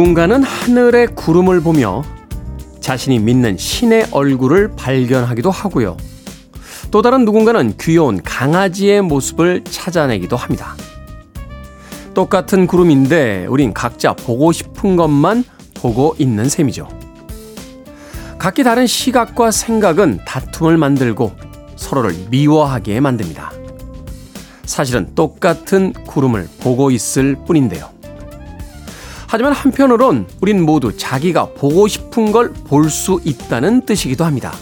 누군가는 하늘의 구름을 보며 자신이 믿는 신의 얼굴을 발견하기도 하고요. 또 다른 누군가는 귀여운 강아지의 모습을 찾아내기도 합니다. 똑같은 구름인데 우린 각자 보고 싶은 것만 보고 있는 셈이죠. 각기 다른 시각과 생각은 다툼을 만들고 서로를 미워하게 만듭니다. 사실은 똑같은 구름을 보고 있을 뿐인데요. 하지만 한편으론 우린 모두 자기가 보고 싶은 걸 볼 수 있다는 뜻이기도 합니다.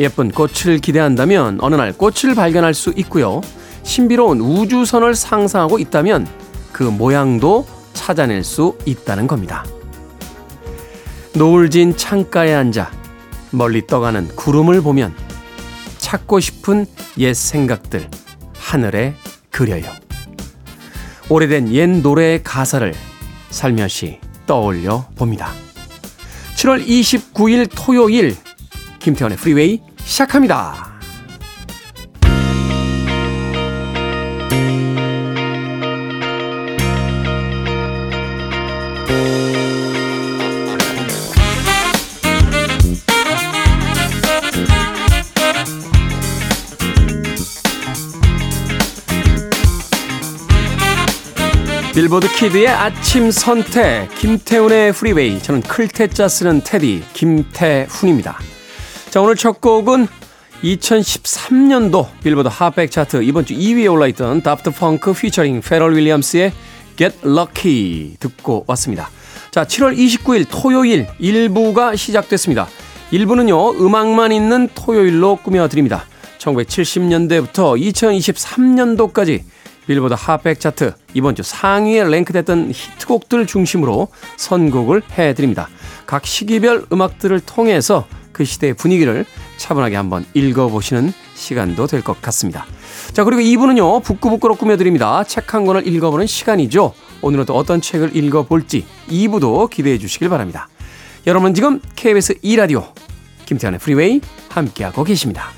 예쁜 꽃을 기대한다면 어느 날 꽃을 발견할 수 있고요. 신비로운 우주선을 상상하고 있다면 그 모양도 찾아낼 수 있다는 겁니다. 노을진 창가에 앉아 멀리 떠가는 구름을 보면 찾고 싶은 옛 생각들 하늘에 그려요. 오래된 옛 노래의 가사를 살며시 떠올려 봅니다. 7월 29일 토요일 김태훈의 프리웨이 시작합니다. 빌보드 Kid의 아침 선택 김태훈의 프리웨이 저는 클테짜 쓰는 DJ 김태훈입니다. 자 오늘 첫 곡은 2013년도 빌보드 Hot백 차트 이번 주 2위에 올라있던 다프트 펑크 피처링 페럴 윌리엄스의 Get Lucky 듣고 왔습니다. 자 7월 29일 토요일 1부가 시작됐습니다. 1부는요 음악만 있는 토요일로 꾸며드립니다. 1970년대부터 2023년도까지 빌보드 Hot백 차트 이번 주 상위에 랭크됐던 히트곡들 중심으로 선곡을 해드립니다. 각 시기별 음악들을 통해서 그 시대의 분위기를 차분하게 한번 읽어보시는 시간도 될 것 같습니다. 자 그리고 2부는요 북끄북끄로 꾸며드립니다. 책 한 권을 읽어보는 시간이죠. 오늘은 또 어떤 책을 읽어볼지 2부도 기대해 주시길 바랍니다. 여러분 지금 KBS 2라디오 김태훈의 프리웨이 함께하고 계십니다.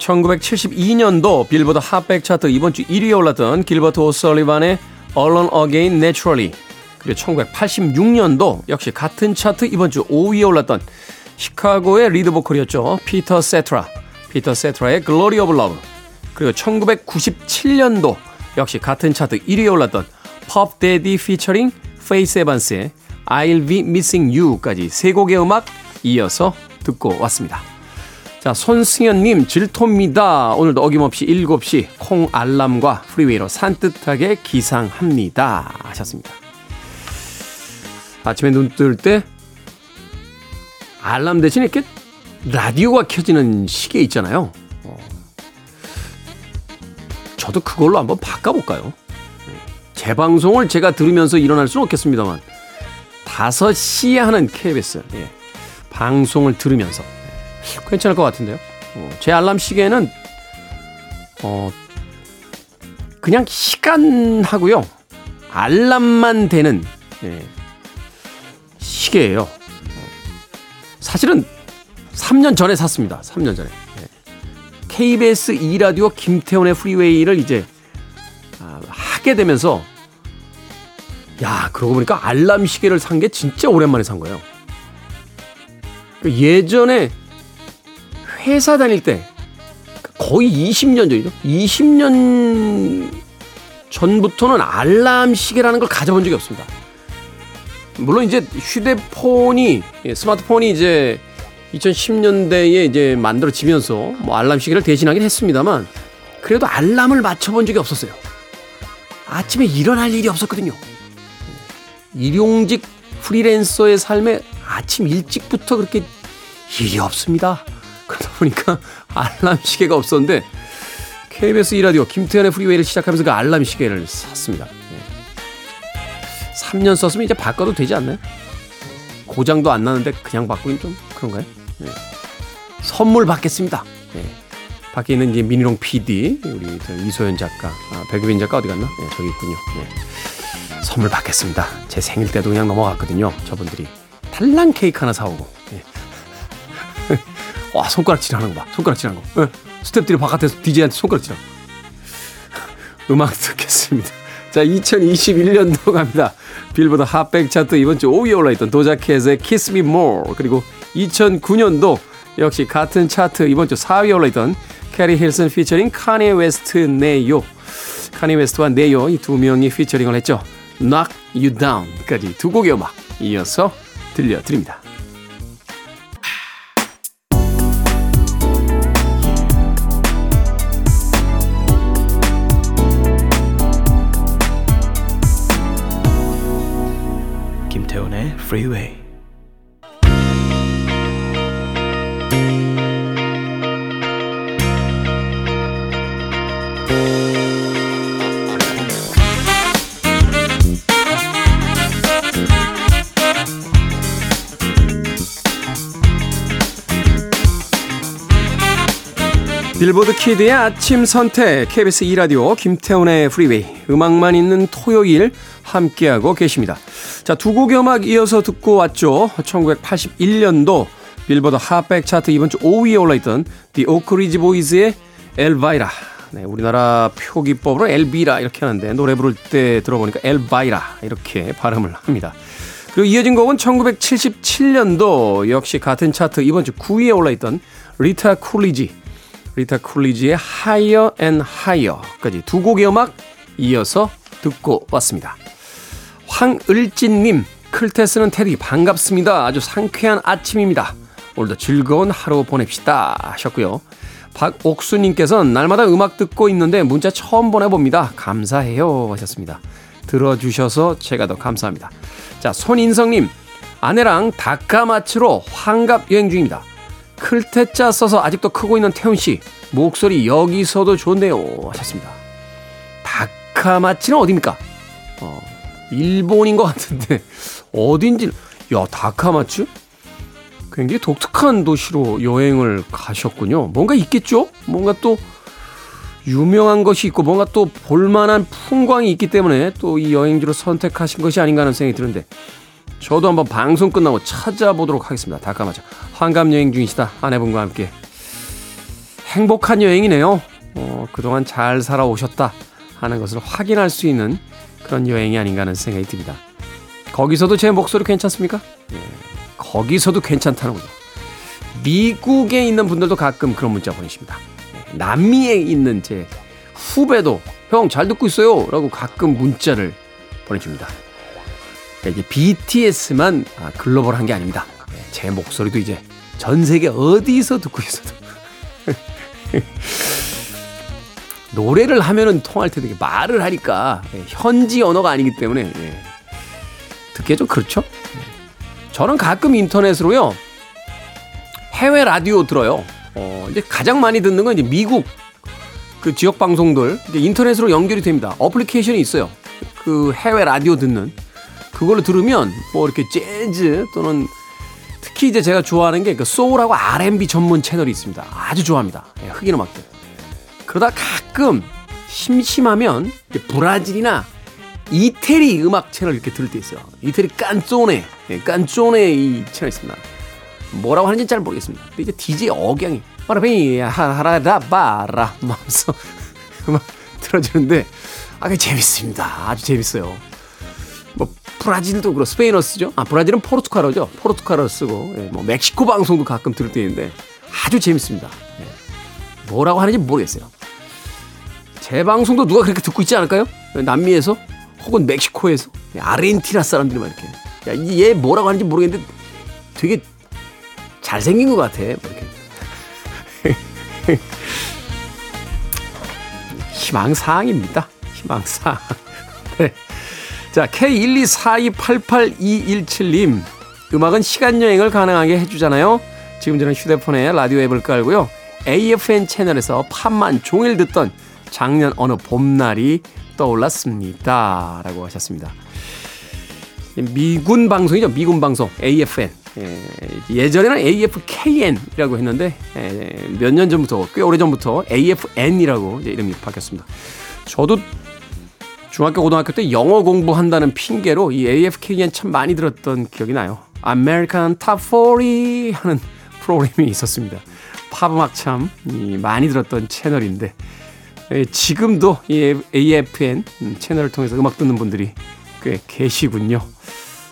1972년도 빌보드 Hot백 차트 이번 주 1위에 올랐던 길버트 오설리반의 Alone Again Naturally 그리고 1986년도 역시 같은 차트 이번 주 5위에 올랐던 시카고의 리드 보컬이었죠. 피터 세트라 피터 세트라의 Glory of Love 그리고 1997년도 역시 같은 차트 1위에 올랐던 Puff Daddy featuring Faith Evans의 I'll Be Missing You까지 세 곡의 음악 이어서 듣고 왔습니다. 자, 손승현님, 질토입니다. 오늘도 어김없이 7시 콩 알람과 프리웨이로 산뜻하게 기상합니다. 하셨습니다. 아침에 눈 뜰 때 알람 대신에 이렇게 라디오가 켜지는 시계 있잖아요. 어. 저도 그걸로 한번 바꿔볼까요? 제 방송을 제가 들으면서 일어날 수는 없겠습니다만 5시에 하는 KBS 예. 방송을 들으면서 괜찮을 것 같은데요. 어, 제 알람 시계는 어 그냥 시간하고요 알람만 되는 예, 시계예요. 사실은 3년 전에 샀습니다. 3년 전에. 예. KBS 2 라디오 김태훈의 프리웨이를 이제 아, 하게 되면서 야, 그러고 보니까 알람 시계를 산 게 진짜 오랜만에 산 거예요. 예전에 회사 다닐 때 거의 20년 전이죠. 20년 전부터는 알람 시계라는 걸 가져본 적이 없습니다. 물론 이제 휴대폰이 예, 스마트폰이 이제 2010년대에 이제 만들어지면서 뭐 알람 시계를 대신하긴 했습니다만 그래도 알람을 맞춰본 적이 없었어요. 아침에 일어날 일이 없었거든요. 일용직 프리랜서의 삶에 아침 일찍부터 그렇게 일이 없습니다. 그러다 보니까 알람 시계가 없었는데 KBS 2라디오 김태현의 프리웨이를 시작하면서 그 알람 시계를 샀습니다. 예. 3년 썼으면 이제 바꿔도 되지 않나요? 고장도 안 나는데 그냥 바꾸긴 좀 그런가요? 네. 선물 받겠습니다. 네. 밖에 있는 이제 미니롱 PD, 우리 이소연 작가, 아, 백유빈 작가 어디 갔나? 네, 저기 있군요. 네. 선물 받겠습니다. 제 생일 때도 그냥 넘어갔거든요. 저분들이. 탈란 케이크 하나 사오고. 네. 와, 손가락질 하는 거 봐. 손가락질 하는 거. 네. 스탭들이 바깥에서 DJ한테 손가락질 하고. 음악 듣겠습니다. 자, 2021년도 갑니다. 빌보드 Hot백 차트 이번 주 5위에 올라있던 도자 캣의 Kiss Me More 그리고 2009년도 역시 같은 차트 이번 주 4위에 올라있던 케리 힐슨 피처링 카니 웨스트 네요 카니 웨스트와 네요 이 두 명이 피처링을 했죠. Knock You Down까지 두 곡의 음악 이어서 들려드립니다. Freeway 빌보드 키드의 아침 선택 KBS 2라디오 김태훈의 프리웨이 음악만 있는 토요일 함께하고 계십니다. 자, 두 곡의 음악 이어서 듣고 왔죠. 1981년도 빌보드 Hot백 차트 이번 주 5위에 올라있던 The 오크리지 보이즈의 엘바이라. 네, 우리나라 표기법으로 엘비라 이렇게 하는데 노래 부를 때 들어보니까 엘바이라 이렇게 발음을 합니다. 그리고 이어진 곡은 1977년도 역시 같은 차트 이번 주 9위에 올라있던 리타 쿨리지 리타 쿨리지의 Higher and Higher까지 두 곡의 음악 이어서 듣고 왔습니다. 황을진님, 클테스는 테디 반갑습니다. 아주 상쾌한 아침입니다. 오늘도 즐거운 하루 보냅시다 하셨고요. 박옥수님께서는 날마다 음악 듣고 있는데 문자 처음 보내봅니다. 감사해요 하셨습니다. 들어주셔서 제가 더 감사합니다. 자, 손인성님, 아내랑 다카마츠로 환갑 여행 중입니다. 클테짜 써서 아직도 크고 있는 태훈 씨 목소리 여기서도 좋네요 하셨습니다. 다카마치는 어디입니까? 어, 일본인 것 같은데 어딘지 야 다카마츠? 굉장히 독특한 도시로 여행을 가셨군요. 뭔가 있겠죠? 뭔가 또 유명한 것이 있고 뭔가 또 볼만한 풍광이 있기 때문에 또 이 여행지로 선택하신 것이 아닌가 하는 생각이 드는데 저도 한번 방송 끝나고 찾아보도록 하겠습니다. 다까마자 환갑 여행 중이시다 아내분과 함께 행복한 여행이네요. 어, 그동안 잘 살아오셨다 하는 것을 확인할 수 있는 그런 여행이 아닌가 하는 생각이 듭니다. 거기서도 제 목소리 괜찮습니까? 예, 거기서도 괜찮다는 거죠. 미국에 있는 분들도 가끔 그런 문자 보내십니다. 예, 남미에 있는 제 후배도 형 잘 듣고 있어요 라고 가끔 문자를 보내줍니다. 이제 BTS만 아, 글로벌한 게 아닙니다. 네, 제 목소리도 이제 전 세계 어디서 듣고 있어도 노래를 하면은 통할 텐데 말을 하니까 예, 현지 언어가 아니기 때문에 예, 듣기에 좀 그렇죠. 저는 가끔 인터넷으로요 해외 라디오 들어요. 어, 이제 가장 많이 듣는 건 이제 미국 그 지역 방송들 인터넷으로 연결이 됩니다. 어플리케이션이 있어요. 그 해외 라디오 듣는 그걸로 들으면 뭐 이렇게 재즈 또는 특히 이제 제가 좋아하는 게 그 소울하고 R&B 전문 채널이 있습니다. 아주 좋아합니다. 예, 흑인 음악들. 그러다 가끔 심심하면 브라질이나 이태리 음악 채널 이렇게 들을 때 있어요. 이태리 깐쪼네, 예, 깐쪼네 이 채널 있습니다. 뭐라고 하는지 잘 모르겠습니다. 이제 DJ 억양이 빠라베이 하라라바라 하면서 음악 틀어주는데 아, 그 재밌습니다. 아주 재밌어요. 뭐 브라질도 그렇고 스페인어 쓰죠. 아 브라질은 포르투갈어죠. 포르투갈어 쓰고 예, 뭐 멕시코 방송도 가끔 들을 때 있는데 아주 재밌습니다. 예. 뭐라고 하는지 모르겠어요. 제 방송도 누가 그렇게 듣고 있지 않을까요? 남미에서 혹은 멕시코에서 예, 아르헨티나 사람들이 막 이렇게 야 얘 뭐라고 하는지 모르겠는데 되게 잘생긴 것 같아. 이렇게 희망사항입니다. 희망사항. 네. 자, K124288217님. 음악은 시간여행을 가능하게 해주잖아요. 지금 저는 휴대폰에 라디오 앱을 깔고요. AFN 채널에서 팝만 종일 듣던 작년 어느 봄날이 떠올랐습니다. 라고 하셨습니다. 미군 방송이죠. 미군 방송 AFN. 예, 전에는 AFKN이라고 했는데 예, 몇년 전부터 꽤 오래 전부터 AFN이라고 이름이 바뀌었습니다. 저도 중학교 고등학교 때 영어 공부한다는 핑계로 이 AFKN 참 많이 들었던 기억이 나요. American Top 40 하는 프로그램이 있었습니다. 팝 음악 참 많이 들었던 채널인데 예, 지금도 이 AFN 채널을 통해서 음악 듣는 분들이 꽤 계시군요.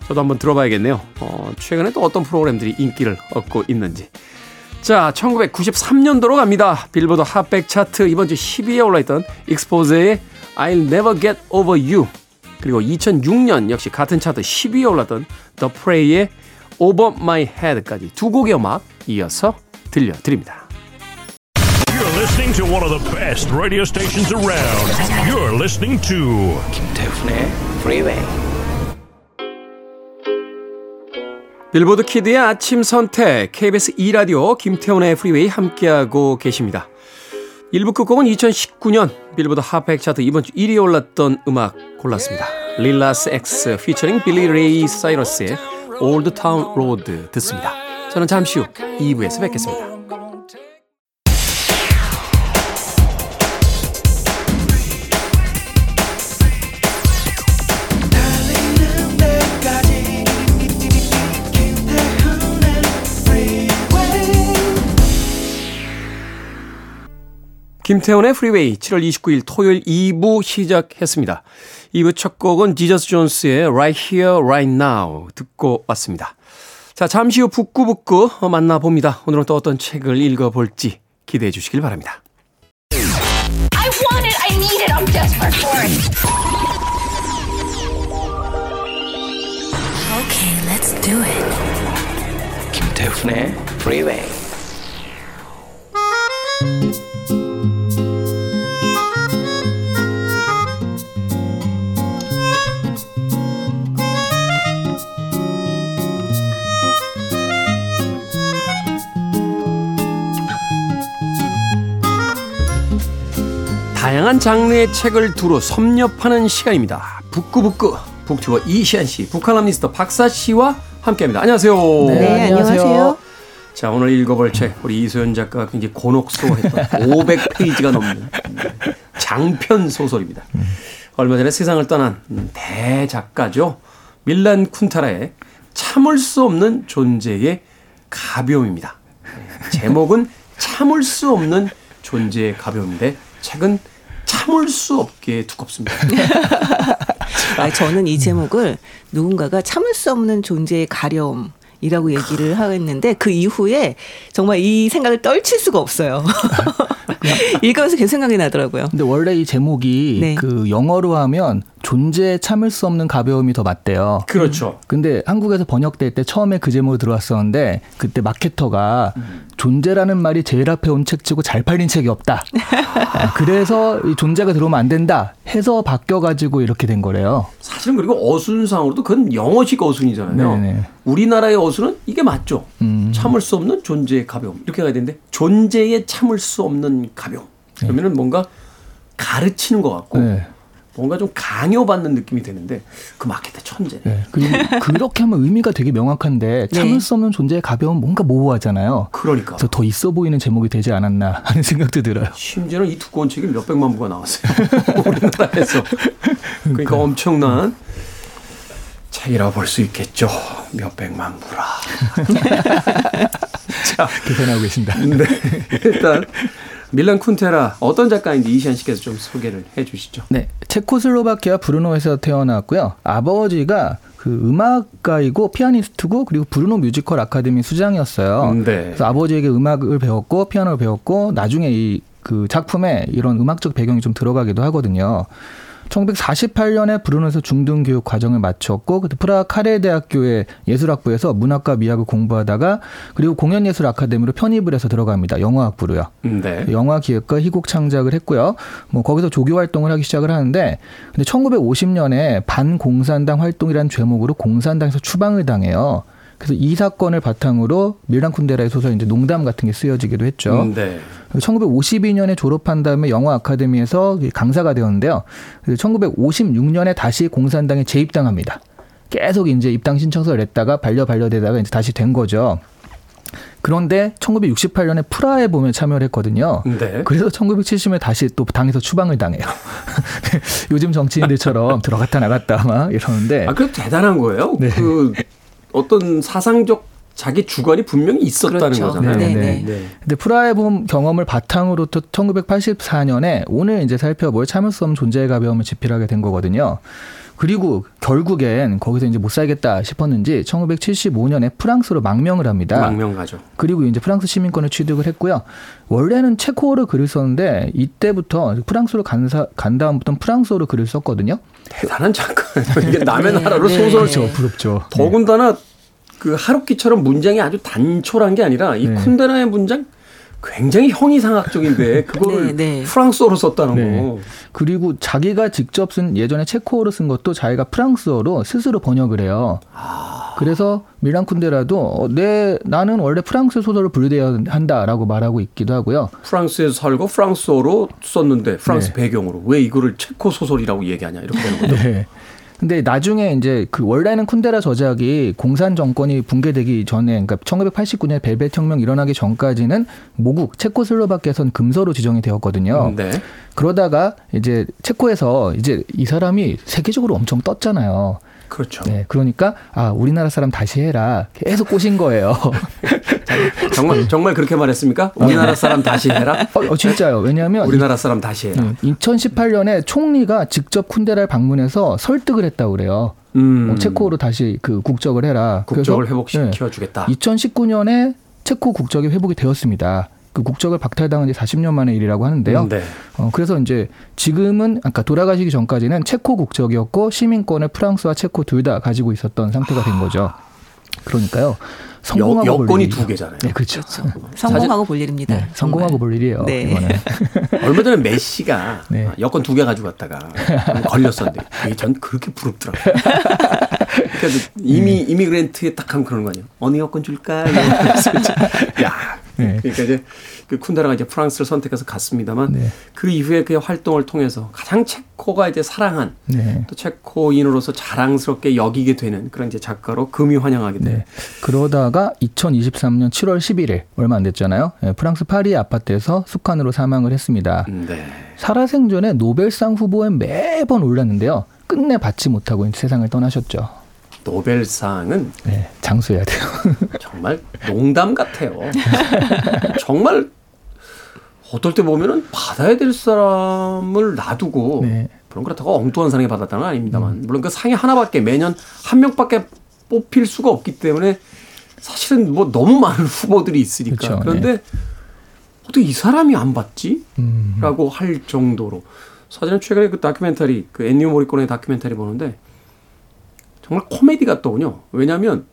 저도 한번 들어봐야겠네요. 어, 최근에 또 어떤 프로그램들이 인기를 얻고 있는지. 자, 1993년도로 갑니다. 빌보드 핫백 차트 이번 주 10위에 올라있던 익스포즈의 I'll Never Get Over You 그리고 2006년 역시 같은 차트 10위에 올랐던 The Pray의 Over My Head까지 두 곡의 음악 이어서 들려드립니다. You're listening to one of the best radio stations around. You're listening to 김태훈의 Freeway. 빌보드 Kid의 아침 선택 KBS 2 라디오 김태훈의 프리웨이 함께하고 계십니다. 1부 끝곡은 2019년 빌보드 Hot백 차트 이번 주 1위에 올랐던 음악 골랐습니다. 릴 나스 X 피처링 빌리 레이 사이러스의 Old Town Road 듣습니다. 저는 잠시 후 2부에서 뵙겠습니다. 김태훈의 프리웨이 7월 29일 토요일 2부 시작했습니다. 2부 첫 곡은 지저스 존스의 Right Here, Right Now 듣고 왔습니다. 자, 잠시 후 북구북구 만나봅니다. 오늘은 또 어떤 책을 읽어볼지 기대해 주시길 바랍니다. I want it, I need it, I'm desperate for it. Okay, let's do it. 김태훈의 프리웨이 다양한 장르의 책을 두루 섭렵하는 시간입니다. 북구북구 북튜버 이시안 씨, 북한람니스터 박사 씨와 함께합니다. 안녕하세요. 네, 네 안녕하세요. 자, 오늘 읽어볼 책 우리 이소연 작가가 굉장히 곤혹스러워했던 500페이지가 넘는 장편 소설입니다. 얼마 전에 세상을 떠난 대작가죠. 밀란 쿤타라의 참을 수 없는 존재의 가벼움입니다. 제목은 참을 수 없는 존재의 가벼움인데 책은 참을 수 없게 두껍습니다. 아, 저는 이 제목을 누군가가 참을 수 없는 존재의 가려움. 이라고 얘기를 하겠는데 그 이후에 정말 이 생각을 떨칠 수가 없어요. 읽으면서 계속 생각이 나더라고요. 근데 원래 이 제목이 네. 그 영어로 하면 존재에 참을 수 없는 가벼움이 더 맞대요. 그렇죠. 근데 한국에서 번역될 때 처음에 그 제목으로 들어왔었는데 그때 마케터가 음. 존재라는 말이 제일 앞에 온 책치고 잘 팔린 책이 없다. 아, 그래서 이 존재가 들어오면 안 된다 해서 바뀌어가지고 이렇게 된 거래요. 사실은 그리고 어순상으로도 그건 영어식 어순이잖아요. 네네. 우리나라의 어순은 이게 맞죠. 음. 참을 수 없는 존재의 가벼움 이렇게 가야 되는데 존재에 참을 수 없는 가벼움. 그러면은 뭔가 가르치는 것 같고. 네. 뭔가 좀 강요받는 느낌이 드는데 그 마케터 천재네. 네, 그렇게 하면 의미가 되게 명확한데 네. 참을 수 없는 존재의 가벼움 뭔가 모호하잖아요. 그러니까. 그래서 더 있어 보이는 제목이 되지 않았나 하는 생각도 들어요. 심지어는 이 두꺼운 책이 몇 백만 부가 나왔어요. 우리나라에서. 그러니까 엄청난 책이라고 볼수 있겠죠. 몇 백만 부라. 자, 계산하고 계신다. 네. 일단 밀란 쿤데라 어떤 작가인지 이시한 씨께서 좀 소개를 해 주시죠. 네. 체코슬로바키아 브르노에서 태어났고요. 아버지가 그 음악가이고 피아니스트고 그리고 브르노 뮤지컬 아카데미 수장이었어요. 네. 그래서 아버지에게 음악을 배웠고 피아노를 배웠고 나중에 이 그 작품에 이런 음악적 배경이 좀 들어가기도 하거든요. 1948년에 브루노에서 중등 교육 과정을 마쳤고 그때 프라하 카레 대학교의 예술학부에서 문학과 미학을 공부하다가 그리고 공연예술 아카데미로 편입을 해서 들어갑니다. 영화학부로요. 네. 영화 기획과 희곡 창작을 했고요. 뭐 거기서 조교 활동을 하기 시작을 하는데 근데 1950년에 반공산당 활동이라는 죄목으로 공산당에서 추방을 당해요. 그래서 이 사건을 바탕으로 밀란 쿤데라의 소설 이제 농담 같은 게 쓰여지기도 했죠. 음, 네. 1952년에 졸업한 다음에 영화 아카데미에서 강사가 되었는데요. 1956년에 다시 공산당에 재입당합니다. 계속 이제 입당 신청서를 냈다가 반려 반려되다가 이제 다시 된 거죠. 그런데 1968년에 프라에 보면 참여를 했거든요. 네. 그래서 1970년에 다시 또 당에서 추방을 당해요. 요즘 정치인들처럼 들어갔다 나갔다 막 이러는데. 아, 그 대단한 거예요. 네. 그 어떤 사상적 자기 주관이 분명히 있었다는 그렇죠. 거잖아요. 네, 네. 네. 근데 프라의 봄 경험을 바탕으로 또 1984년에 오늘 이제 살펴볼 참을 수 없는 존재의 가벼움을 집필하게 된 거거든요. 그리고 결국엔 거기서 이제 못 살겠다 싶었는지 1975년에 프랑스로 망명을 합니다. 망명 가죠. 그리고 이제 프랑스 시민권을 취득을 했고요. 원래는 체코어로 글을 썼는데 이때부터 프랑스로 간, 사, 간 다음부터는 프랑스어로 글을 썼거든요. 대단한 작가. 이게 남의 네, 나라로 네, 소설을 네. 부럽죠. 더군다나 그 하루키처럼 문장이 아주 단촐한 게 아니라 이 네. 쿤데나의 문장 굉장히 형이상학적인데 그거를 네, 네. 프랑스어로 썼다는 네. 거. 그리고 자기가 직접 쓴 예전에 체코어로 쓴 것도 자기가 프랑스어로 스스로 번역을 해요. 아. 그래서 밀란 쿤데라도 어, 내 나는 원래 프랑스 소설을 분류돼야 한다라고 말하고 있기도 하고요. 프랑스에서 살고 프랑스어로 썼는데 프랑스 네. 배경으로 왜 이거를 체코 소설이라고 얘기하냐 이렇게 되는 거죠. 네. 근데 나중에 이제 그 원래는 쿤데라 저작이 공산 정권이 붕괴되기 전에 그러니까 1989년 벨벳 혁명 일어나기 전까지는 모국 체코슬로바키아선 금서로 지정이 되었거든요. 네. 그러다가 이제 체코에서 이제 이 사람이 세계적으로 엄청 떴잖아요. 그렇죠. 네, 그러니까 아 우리나라 사람 다시 해라 계속 꼬신 거예요. 정말 정말 그렇게 말했습니까? 우리나라 사람 다시 해라? 어, 어 진짜요. 왜냐하면 우리나라 사람 다시 해라. 2018년에 총리가 직접 쿤데라를 방문해서 설득을 했다고 그래요. 음. 어, 체코로 다시 그 국적을 해라. 국적을 회복시켜 주겠다. 네, 2019년에 체코 국적이 회복이 되었습니다. 그 국적을 박탈당한 지 40년 만의 일이라고 하는데요. 음, 네. 어, 그래서 이제 지금은 아까 돌아가시기 전까지는 체코 국적이었고 시민권을 프랑스와 체코 둘 다 가지고 있었던 상태가 된 거죠. 그러니까요. 성공하고 여, 여건이 두 개잖아요. 네, 그렇죠. 그렇죠. 성공하고 볼 일입니다. 네, 성공하고 볼 일이에요. 네. 얼마 전에 메시가 네. 여건 두개 가지고 갔다가 걸렸었는데 전 그렇게 부럽더라고요. 그래서 이미 네. 이미그랜트에 딱 하면 그러는 거 아니에요. 어느 여건 줄까? 야, 네. 그러니까 이제 그 쿤다라가 이제 프랑스를 선택해서 갔습니다만 네. 그 이후에 그의 활동을 통해서 가장 체코가 이제 사랑한 네. 또 체코인으로서 자랑스럽게 여기게 되는 그런 이제 작가로 금이 환영하게 돼. 네. 그러다가 2023년 7월 11일 얼마 안 됐잖아요. 네, 프랑스 파리 아파트에서 숙환으로 사망을 했습니다. 네. 살아생전에 노벨상 후보에 매번 올랐는데요. 끝내 받지 못하고 세상을 떠나셨죠. 노벨상은 네, 장수해야 돼요. 정말 농담 같아요. 정말 어떨 때 보면은 받아야 될 사람을 놔두고 네. 물론 그렇다고 엉뚱한 사람이 받았다는 건 아닙니다만 음. 물론 그 상이 하나밖에 매년 한 명밖에 뽑힐 수가 없기 때문에 사실은 뭐 너무 많은 후보들이 있으니까 그렇죠. 그런데 네. 어떻게 이 사람이 안 받지? 음. 라고 할 정도로 사실은 최근에 그 다큐멘터리 그 엔니오 모리콘의 다큐멘터리 보는데 정말 코미디 같더군요. 왜냐하면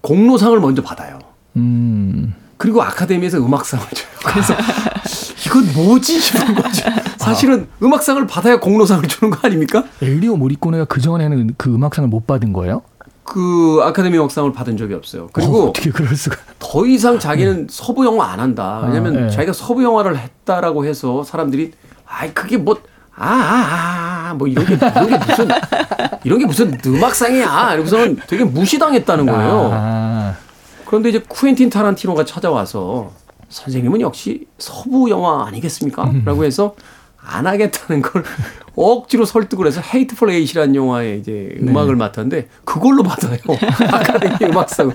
공로상을 먼저 받아요. 음. 그리고 아카데미에서 음악상을 줘요. 그래서 이건 뭐지 싶은 거죠. 사실은 아. 음악상을 받아야 공로상을 주는 거 아닙니까? 엘리오 모리코네가 그 전에는 그 음악상을 못 받은 거예요? 그 아카데미 음악상을 받은 적이 없어요. 그리고 어, 떻게 그럴 수가? 더 이상 자기는 네. 서부 영화 안 한다. 왜냐하면 아, 네. 자기가 서부 영화를 했다라고 해서 사람들이 아이 그게 뭐 아, 아, 아, 뭐 이런 게, 이런 게 무슨, 이런 게 무슨 음악상이야. 이러고서는 되게 무시당했다는 거예요. 아. 그런데 이제 쿠엔틴 타란티노가 찾아와서 선생님은 역시 서부 영화 아니겠습니까? 음. 라고 해서 안 하겠다는 걸 억지로 설득을 해서 헤이트풀 에이시라는 영화에 이제 네. 음악을 맡았는데 그걸로 받아요. 아카데미 음악상.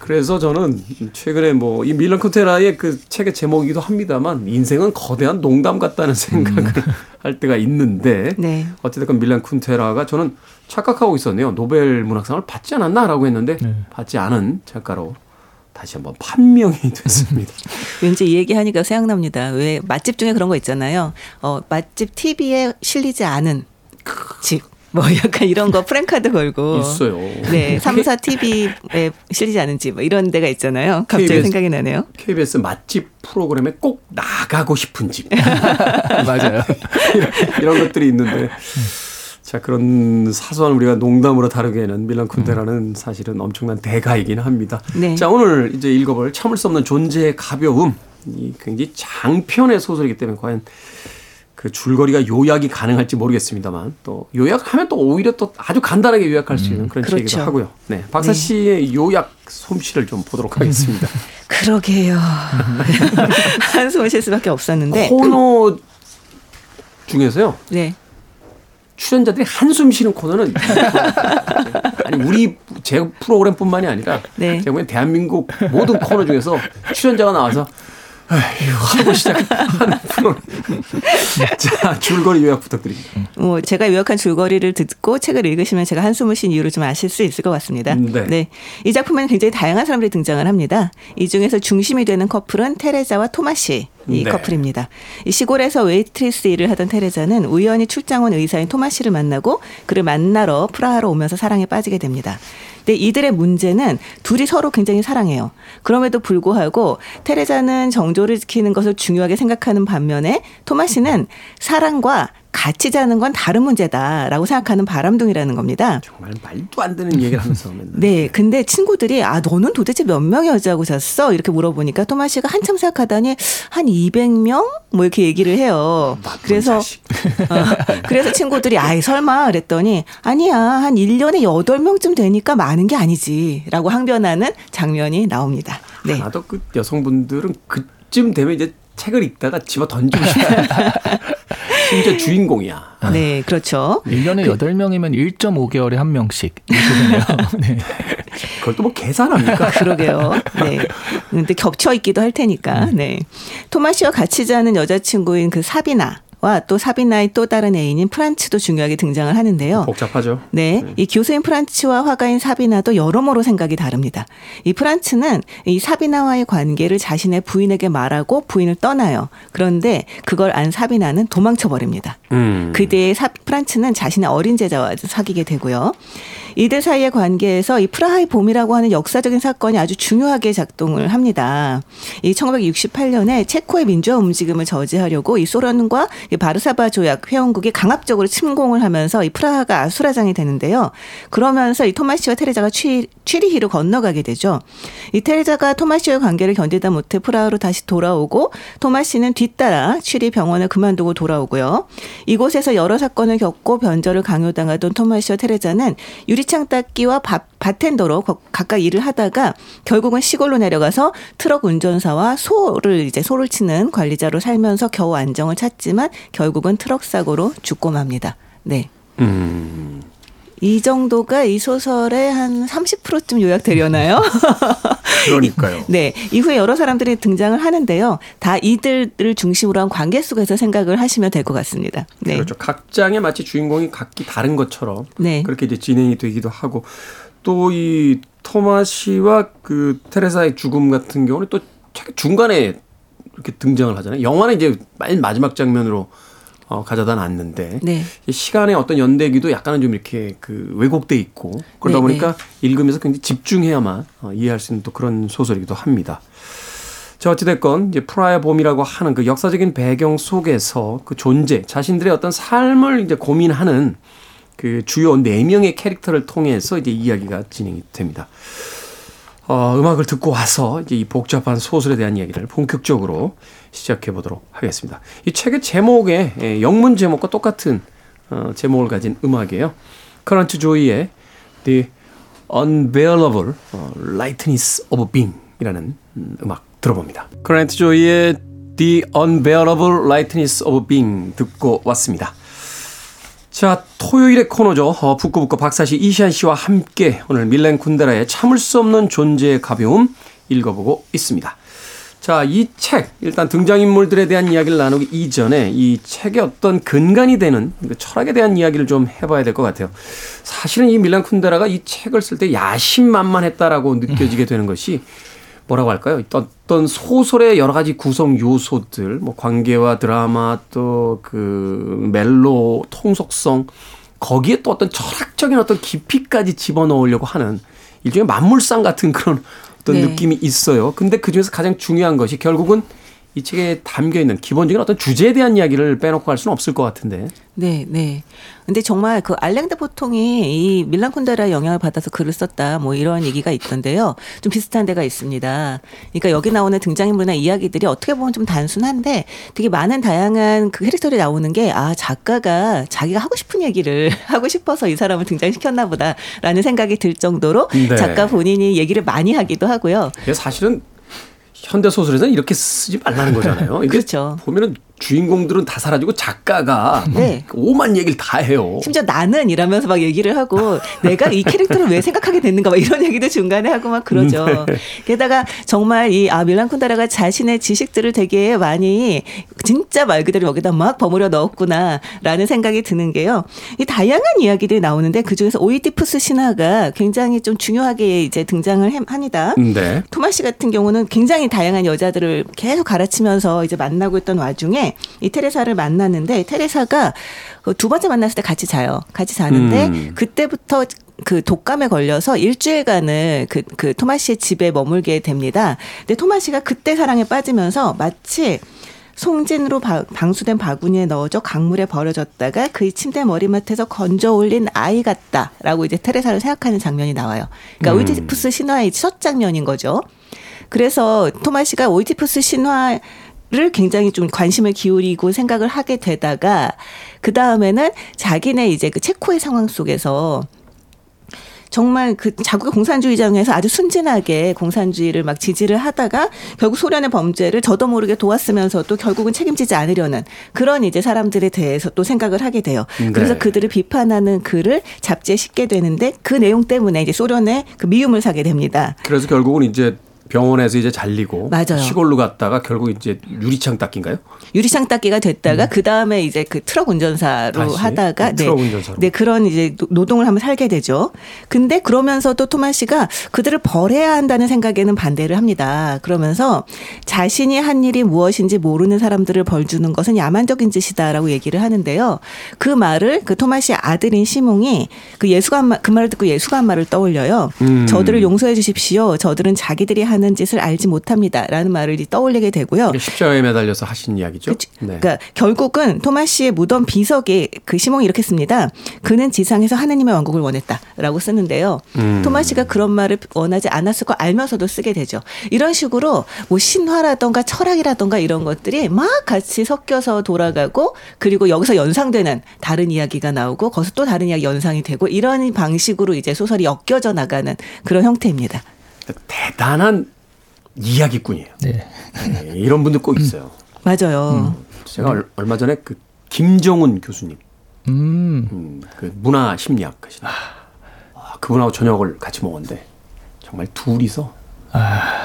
그래서 저는 최근에 뭐 이 밀런 콘테라의 그 책의 제목이기도 합니다만 인생은 거대한 농담 같다는 생각을 음. 할 때가 있는데 네. 어쨌든 밀란 쿤테라가 저는 착각하고 있었네요. 노벨 문학상을 받지 않았나라고 했는데 네. 받지 않은 작가로 다시 한번 판명이 됐습니다. 왠지 이 얘기하니까 생각납니다. 왜 맛집 중에 그런 거 있잖아요. 어, 맛집 TV에 실리지 않은 집. 뭐 약간 이런 거 프랭카드 걸고 있어요. 네, 3사 TV에 실리지 않은 집뭐 이런 데가 있잖아요. 갑자기 KBS, 생각이 나네요. KBS 맛집 프로그램에 꼭 나가고 싶은 집. 맞아요. 이런, 이런 것들이 있는데 자 그런 사소한 우리가 농담으로 다루기에는 밀란 쿤데라는 음. 사실은 엄청난 대가이긴 합니다. 네. 자 오늘 이제 읽어볼 참을 수 없는 존재의 가벼움 이 굉장히 장편의 소설이기 때문에 과연 그 줄거리가 요약이 가능할지 모르겠습니다만 또 요약하면 또 오히려 또 아주 간단하게 요약할 수 있는 음. 그런 그렇죠. 책이기도 하고요. 네, 박사 네. 씨의 요약 솜씨를 좀 보도록 하겠습니다. 그러게요. 한숨을 쉴 수밖에 없었는데 코너 중에서요. 네. 출연자들이 한숨 쉬는 코너는 아니 우리 제 프로그램뿐만이 아니라 네. 제가 보기엔 대한민국 모든 코너 중에서 출연자가 나와서 하고 시작하는 프로. 자, 줄거리 요약 부탁드립니다. 뭐 제가 요약한 줄거리를 듣고 책을 읽으시면 제가 한숨을 쉰 이유를 좀 아실 수 있을 것 같습니다. 네. 네. 이 작품에는 굉장히 다양한 사람들이 등장을 합니다. 이 중에서 중심이 되는 커플은 테레자와 토마시. 이 네. 커플입니다. 이 시골에서 웨이트리스 일을 하던 테레자는 우연히 출장 온 의사인 토마시를 만나고 그를 만나러 프라하로 오면서 사랑에 빠지게 됩니다. 근데 이들의 문제는 둘이 서로 굉장히 사랑해요. 그럼에도 불구하고 테레자는 정조를 지키는 것을 중요하게 생각하는 반면에 토마시는 사랑과 같이 자는 건 다른 문제다라고 생각하는 바람둥이라는 겁니다. 정말 말도 안 되는 얘기를 하면서. 네, 근데 친구들이 아 너는 도대체 몇 명의 여자하고 잤어? 이렇게 물어보니까 토마 씨가 한참 생각하더니 한 200명 뭐 이렇게 얘기를 해요. 그래서 어, 그래서 친구들이 아이 설마 그랬더니 아니야 한 1년에 8명쯤 되니까 많은 게 아니지라고 항변하는 장면이 나옵니다. 네. 나도 그 여성분들은 그쯤 되면 이제 책을 읽다가 집어 던지고 싶어요. 심지어 주인공이야. 네, 그렇죠. 1년에 그, 8명이면 1.5개월에 한 명씩. 네. 그걸 또 뭐 계산합니까? 그러게요. 네. 근데 겹쳐 있기도 할 테니까. 음. 네. 토마시와 같이 자는 여자친구인 그 사비나. 와또 사비나의 또 다른 애인인 프란츠도 중요하게 등장을 하는데요. 복잡하죠. 네. 네. 이 교수인 프란츠와 화가인 사비나도 여러모로 생각이 다릅니다. 이 프란츠는 이 사비나와의 관계를 자신의 부인에게 말하고 부인을 떠나요. 그런데 그걸 안 사비나는 도망쳐 버립니다. 음. 그때의 사, 프란츠는 자신의 어린 제자와 사귀게 되고요. 이들 사이의 관계에서 이 프라하의 봄이라고 하는 역사적인 사건이 아주 중요하게 작동을 합니다. 이 1968년에 체코의 민주화 움직임을 저지하려고 이 소련과 이 바르사바 조약 회원국이 강압적으로 침공을 하면서 이 프라하가 아수라장이 되는데요. 그러면서 이 토마시와 테레자가 취, 취리히로 건너가게 되죠. 이 테레자가 토마시와의 관계를 견디다 못해 프라하로 다시 돌아오고 토마시는 뒤따라 취리 병원을 그만두고 돌아오고요. 이곳에서 여러 사건을 겪고 변절을 강요당하던 토마시와 테레자는 유리 유리창 닦기와 바, 바텐더로 각각 일을 하다가 결국은 시골로 내려가서 트럭 운전사와 소를 이제 소를 치는 관리자로 살면서 겨우 안정을 찾지만 결국은 트럭 사고로 죽고 맙니다. 네. 음. 이 정도가 이 소설의 한 30%쯤 요약되려나요? 그러니까요. 네. 이후에 여러 사람들이 등장을 하는데요. 다 이들을 중심으로 한 관계 속에서 생각을 하시면 될 것 같습니다. 네. 그렇죠. 각 장에 마치 주인공이 각기 다른 것처럼 네. 그렇게 이제 진행이 되기도 하고 또 이 토마시와 그 테레사의 죽음 같은 경우는 또 중간에 이렇게 등장을 하잖아요. 영화는 이제 맨 마지막 장면으로 어, 가져다 놨는데 네. 시간의 어떤 연대기도 약간은 좀 이렇게 그 왜곡돼 있고 그러다 네, 보니까 네. 읽으면서 굉장히 집중해야만 어, 이해할 수 있는 또 그런 소설이기도 합니다. 자, 어찌됐건 이제 프라의 봄이라고 하는 그 역사적인 배경 속에서 그 존재, 자신들의 어떤 삶을 이제 고민하는 그 주요 네 명의 캐릭터를 통해서 이제 이야기가 진행이 됩니다. 어, 음악을 듣고 와서 이제 이 복잡한 소설에 대한 이야기를 본격적으로 시작해 보도록 하겠습니다. 이 책의 제목에 예, 영문 제목과 똑같은 어, 제목을 가진 음악이에요. 커런트 조이의 The Unbearable Lightness of Being이라는 음악 들어봅니다. 커런트 조이의 The Unbearable Lightness of Being 듣고 왔습니다. 자, 토요일의 코너죠. 어, 북구북구 박사씨 이시안 씨와 함께 오늘 밀렌 쿤데라의 참을 수 없는 존재의 가벼움 읽어보고 있습니다. 자, 이 책, 일단 등장인물들에 대한 이야기를 나누기 이전에 이 책의 어떤 근간이 되는 그 철학에 대한 이야기를 좀 해봐야 될 것 같아요. 사실은 이 밀란 쿤데라가 이 책을 쓸 때 야심만만했다라고 느껴지게 되는 것이 뭐라고 할까요? 어떤 소설의 여러 가지 구성 요소들, 뭐 관계와 드라마 또 그 멜로 통속성 거기에 또 어떤 철학적인 어떤 깊이까지 집어넣으려고 하는 일종의 만물상 같은 그런 어떤 네. 느낌이 있어요. 근데 그 중에서 가장 중요한 것이 결국은 이 책에 담겨 있는 기본적인 어떤 주제에 대한 이야기를 빼놓고 갈 수는 없을 것 같은데. 네, 네. 근데 정말 그 알랭드 보통이 이 밀란 쿤데라 영향을 받아서 글을 썼다 뭐 이런 얘기가 있던데요. 좀 비슷한 데가 있습니다. 그러니까 여기 나오는 등장인물이나 이야기들이 어떻게 보면 좀 단순한데 되게 많은 다양한 그 캐릭터들이 나오는 게 아, 작가가 자기가 하고 싶은 얘기를 하고 싶어서 이 사람을 등장시켰나 보다라는 생각이 들 정도로 네. 작가 본인이 얘기를 많이 하기도 하고요. 사실은 현대 소설에서는 이렇게 쓰지 말라는 거잖아요. 그렇죠. 보면은 주인공들은 다 사라지고 작가가 네. 오만 얘기를 다 해요. 심지어 나는 이러면서 막 얘기를 하고 내가 이 캐릭터를 왜 생각하게 됐는가 막 이런 얘기도 중간에 하고 막 그러죠. 네. 게다가 정말 이 아, 밀란 쿤다라가 자신의 지식들을 되게 많이 진짜 말 그대로 여기다 막 버무려 넣었구나라는 생각이 드는 게요. 이 다양한 이야기들이 나오는데 그 중에서 오이디푸스 신화가 굉장히 좀 중요하게 이제 등장을 합니다. 네. 토마시 같은 경우는 굉장히 다양한 여자들을 계속 가르치면서 이제 만나고 있던 와중에 이 테레사를 만났는데 테레사가 그두 번째 만났을 때 같이 자요. 같이 자는데 음. 그때부터 그 독감에 걸려서 일주일간을 그, 그 토마시의 집에 머물게 됩니다. 근데 토마시가 그때 사랑에 빠지면서 마치 송진으로 바, 방수된 바구니에 넣어져 강물에 버려졌다가 그의 침대 머리맡에서 건져 올린 아이 같다라고 이제 테레사를 생각하는 장면이 나와요. 그러니까 음. 오이디푸스 신화의 첫 장면인 거죠. 그래서 토마시가 오이디푸스 신화 를 굉장히 좀 관심을 기울이고 생각을 하게 되다가 그 다음에는 자기네 이제 그 체코의 상황 속에서 정말 그 자국의 공산주의장에서 아주 순진하게 공산주의를 막 지지를 하다가 결국 소련의 범죄를 저도 모르게 도왔으면서도 결국은 책임지지 않으려는 그런 이제 사람들에 대해서 또 생각을 하게 돼요. 네. 그래서 그들을 비판하는 글을 잡지에 싣게 되는데 그 내용 때문에 이제 소련의 그 미움을 사게 됩니다. 그래서 결국은 이제 병원에서 이제 잘리고 맞아요. 시골로 갔다가 결국 이제 유리창 닦기인가요? 유리창 닦기가 됐다가 음. 그 다음에 이제 그 트럭 운전사로 다시? 하다가 네, 트럭 운전사로. 네 그런 이제 노동을 한번 살게 되죠. 근데 그러면서도 토마 씨가 그들을 벌해야 한다는 생각에는 반대를 합니다. 그러면서 자신이 한 일이 무엇인지 모르는 사람들을 벌 주는 것은 야만적인 짓이다라고 얘기를 하는데요. 그 말을 그 토마 씨 아들인 시몽이 그 예수가 그 말을 듣고 예수가 한 말을 떠올려요. 음. 저들을 용서해 주십시오. 저들은 자기들이 한 하는 짓을 알지 못합니다라는 말을 떠올리게 되고요. 십자가에 매달려서 하신 이야기죠. 네. 그러니까 결국은 토마 시의 무덤 비석에 그 시몽이 이렇게 씁니다. 그는 지상에서 하느님의 왕국을 원했다라고 쓰는데요. 음. 토마 시가 그런 말을 원하지 않았을 거 알면서도 쓰게 되죠. 이런 식으로 뭐 신화라던가 철학이라던가 이런 것들이 막 같이 섞여서 돌아가고 그리고 여기서 연상되는 다른 이야기가 나오고 거기서 또 다른 이야기 연상이 되고 이런 방식으로 이제 소설이 엮여져 나가는 그런 형태입니다. 대단한 이야기꾼이에요. 네. 네. 이런 분들 꼭 있어요. 맞아요. 음, 제가 얼마 전에 그 김정훈 교수님, 음. 음, 그 문화 심리학 하시는 아, 그분하고 저녁을 같이 먹었는데 정말 둘이서 아.